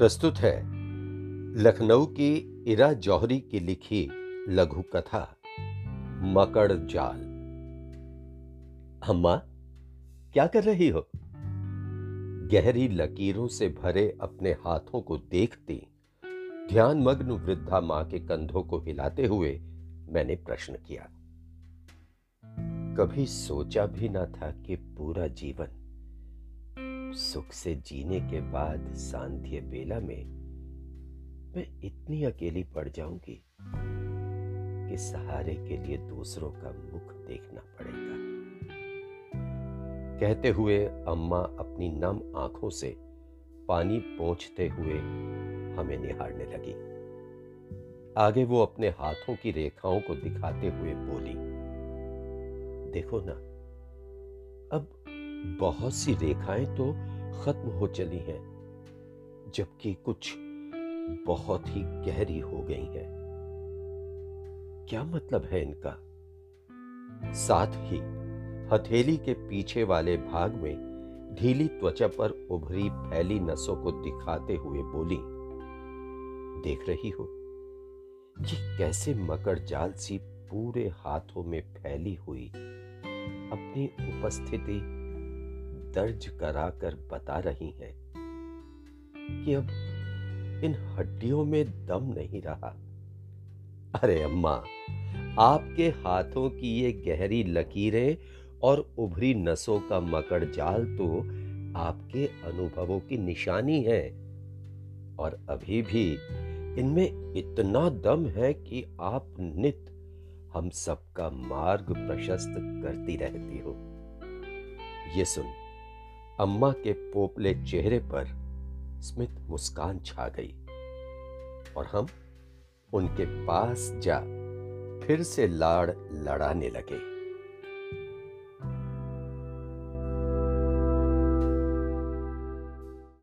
प्रस्तुत है लखनऊ की इरा जौहरी की लिखी लघु कथा, मकड़ जाल। अम्मा, क्या कर रही हो? गहरी लकीरों से भरे अपने हाथों को देखती, ध्यानमग्न वृद्धा माँ के कंधों को हिलाते हुए मैंने प्रश्न किया। कभी सोचा भी ना था कि पूरा जीवन सुख से जीने के बाद सांध्य बेला में मैं इतनी अकेली पड़ जाऊँगी कि सहारे के लिए दूसरों का मुख देखना पड़ेगा। कहते हुए अम्मा अपनी नम आँखों से पानी पोंछते हुए हमें निहारने लगी। आगे वो अपने हाथों की रेखाओं को दिखाते हुए बोली, देखो ना, अब बहुत सी रेखाएँ तो खत्म हो चली हैं, जबकि कुछ बहुत ही गहरी हो गई हैं। क्या मतलब है इनका? साथ ही हथेली के पीछे वाले भाग में ढीली त्वचा पर उभरी फैली नसों को दिखाते हुए बोली, देख रही हो, ये कैसे मकर जाल सी पूरे हाथों में फैली हुई अपनी उपस्थिति दर्ज कराकर बता रही हैं कि अब इन हड्डियों में दम नहीं रहा। अरे अम्मा, आपके हाथों की ये गहरी लकीरें और उभरी नसों का मकड़ जाल तो आपके अनुभवों की निशानी है। और अभी भी इनमें इतना दम है कि आप नित हम सबका मार्ग प्रशस्त करती रहती हो। ये सुन अम्मा के पोपले चेहरे पर स्मित मुस्कान छा गई और हम उनके पास जा फिर से लाड़ लड़ाने लगे।